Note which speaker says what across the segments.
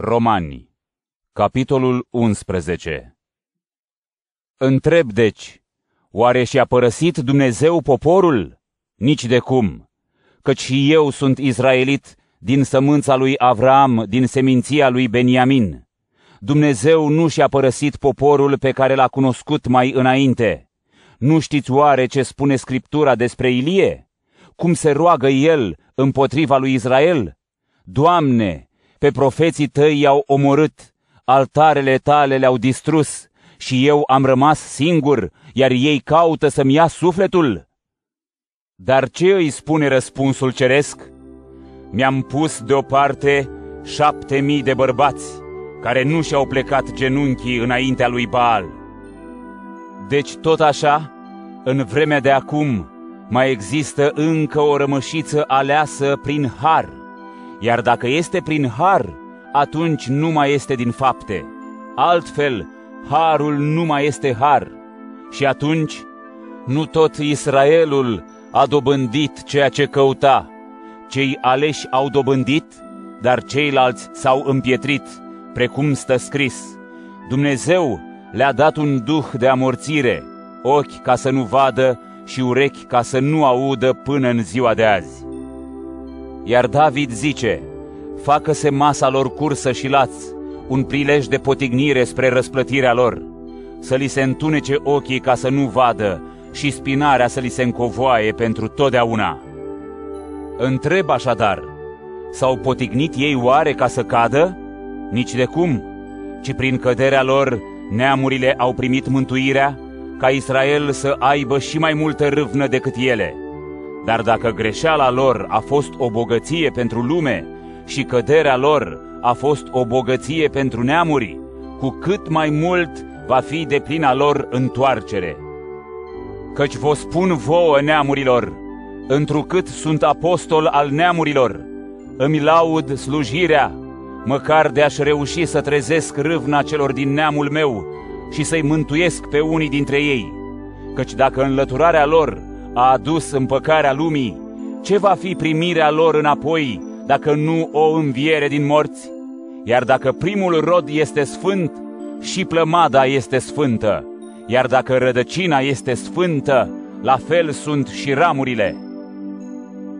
Speaker 1: Romani, capitolul 11 Întreb deci, oare și-a părăsit Dumnezeu poporul? Nici de cum, căci și eu sunt izraelit din sămânța lui Avram, din seminția lui Beniamin. Dumnezeu nu și-a părăsit poporul pe care l-a cunoscut mai înainte. Nu știți oare ce spune Scriptura despre Ilie? Cum se roagă el împotriva lui Israel? Doamne, pe profeții tăi i-au omorât, altarele tale le-au distrus și eu am rămas singur, iar ei caută să-mi ia sufletul? Dar ce îi spune răspunsul ceresc? Mi-am pus deoparte șapte mii de bărbați care nu și-au plecat genunchii înaintea lui Baal. Deci tot așa, în vremea de acum, mai există încă o rămășiță aleasă prin har, iar dacă este prin har, atunci nu mai este din fapte. Altfel, harul nu mai este har. Și atunci, nu tot Israelul a dobândit ceea ce căuta. Cei aleși au dobândit, dar ceilalți s-au împietrit, precum stă scris. Dumnezeu le-a dat un duh de amorțire, ochi ca să nu vadă și urechi ca să nu audă până în ziua de azi. Iar David zice, facă-se masa lor cursă și laț, un prilej de potignire spre răsplătirea lor, să li se întunece ochii ca să nu vadă și spinarea să li se încovoaie pentru totdeauna. Întreb așadar, s-au potignit ei oare ca să cadă? Nici de cum, ci prin căderea lor neamurile au primit mântuirea, ca Israel să aibă și mai multă râvnă decât ele. Dar dacă greșeala lor a fost o bogăție pentru lume și căderea lor a fost o bogăție pentru neamuri, cu cât mai mult va fi de plina lor întoarcere. Căci vă spun vouă neamurilor, întrucât sunt apostol al neamurilor, îmi laud slujirea, măcar de aș reuși să trezesc râvna celor din neamul meu și să-i mântuiesc pe unii dintre ei, căci dacă înlăturarea lor a adus împăcarea lumii, ce va fi primirea lor înapoi dacă nu o înviere din morți? Iar dacă primul rod este sfânt, și plămada este sfântă, iar dacă rădăcina este sfântă, la fel sunt și ramurile.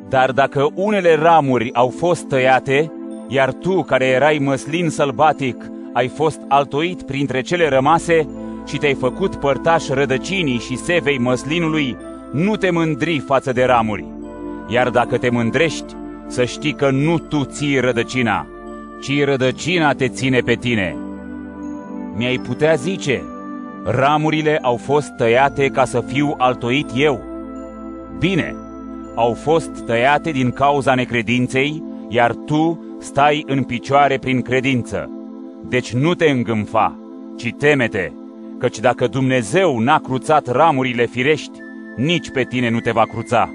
Speaker 1: Dar dacă unele ramuri au fost tăiate, iar tu, care erai măslin sălbatic, ai fost altoit printre cele rămase și te-ai făcut părtaș rădăcinii și sevei măslinului, nu te mândri față de ramuri. Iar dacă te mândrești, să știi că nu tu ții rădăcina, ci rădăcina te ține pe tine. Mi-ai putea zice, ramurile au fost tăiate ca să fiu altoit eu. Bine, au fost tăiate din cauza necredinței, iar tu stai în picioare prin credință. Deci nu te îngânfa, ci temete, căci dacă Dumnezeu n-a cruțat ramurile firești, nici pe tine nu te va cruța.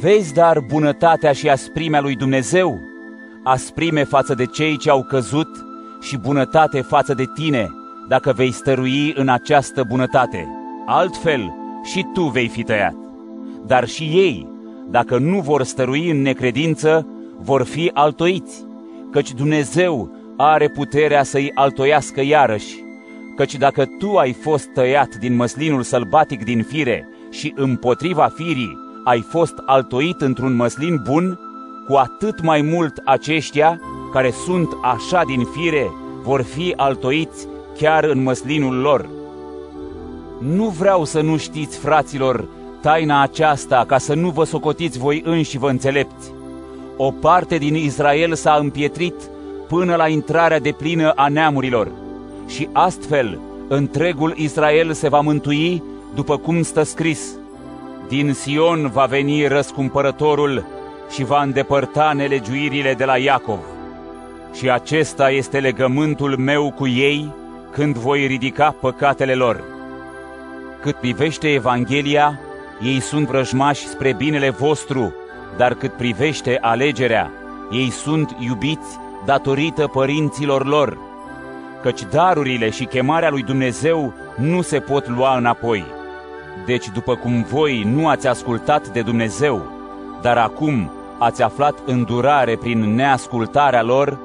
Speaker 1: Vezi dar bunătatea și asprimea lui Dumnezeu, asprime față de cei ce au căzut și bunătate față de tine, dacă vei stărui în această bunătate. Altfel, și tu vei fi tăiat. Dar și ei, dacă nu vor stărui în necredință, vor fi altoiți, căci Dumnezeu are puterea să-i altoiască iarăși. Căci dacă tu ai fost tăiat din măslinul sălbatic din fire și împotriva firii ai fost altoit într-un măslin bun, cu atât mai mult aceștia care sunt așa din fire vor fi altoiți chiar în măslinul lor. Nu vreau să nu știți, fraților, taina aceasta ca să nu vă socotiți voi înși vă înțelepți. O parte din Israel s-a împietrit până la intrarea de plină a neamurilor și astfel întregul Israel se va mântui după cum stă scris. Din Sion va veni răscumpărătorul și va îndepărta nelegiuirile de la Iacov. Și acesta este legământul meu cu ei când voi ridica păcatele lor. Cât privește Evanghelia, ei sunt vrăjmași spre binele vostru, dar cât privește alegerea, ei sunt iubiți datorită părinților lor, căci darurile și chemarea lui Dumnezeu nu se pot lua înapoi. Deci după cum voi nu ați ascultat de Dumnezeu, dar acum ați aflat îndurare prin neascultarea lor,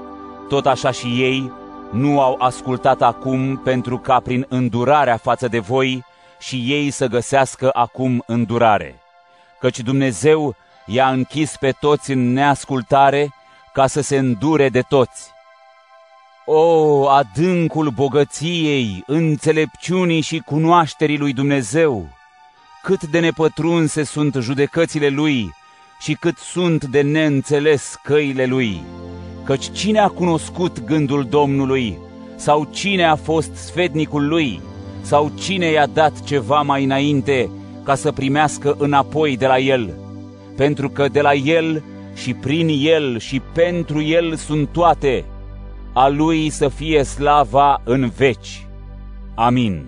Speaker 1: tot așa și ei nu au ascultat acum pentru ca prin îndurarea față de voi și ei să găsească acum îndurare. Căci Dumnezeu i-a închis pe toți în neascultare ca să se îndure de toți. O, adâncul bogăției, înțelepciunii și cunoașterii lui Dumnezeu! Cât de nepătrunse sunt judecățile lui și cât sunt de neînțeles căile lui! Căci cine a cunoscut gândul Domnului? Sau cine a fost sfetnicul lui? Sau cine i-a dat ceva mai înainte ca să primească înapoi de la el? Pentru că de la el și prin el și pentru el sunt toate, a lui să fie slava în veci. Amin.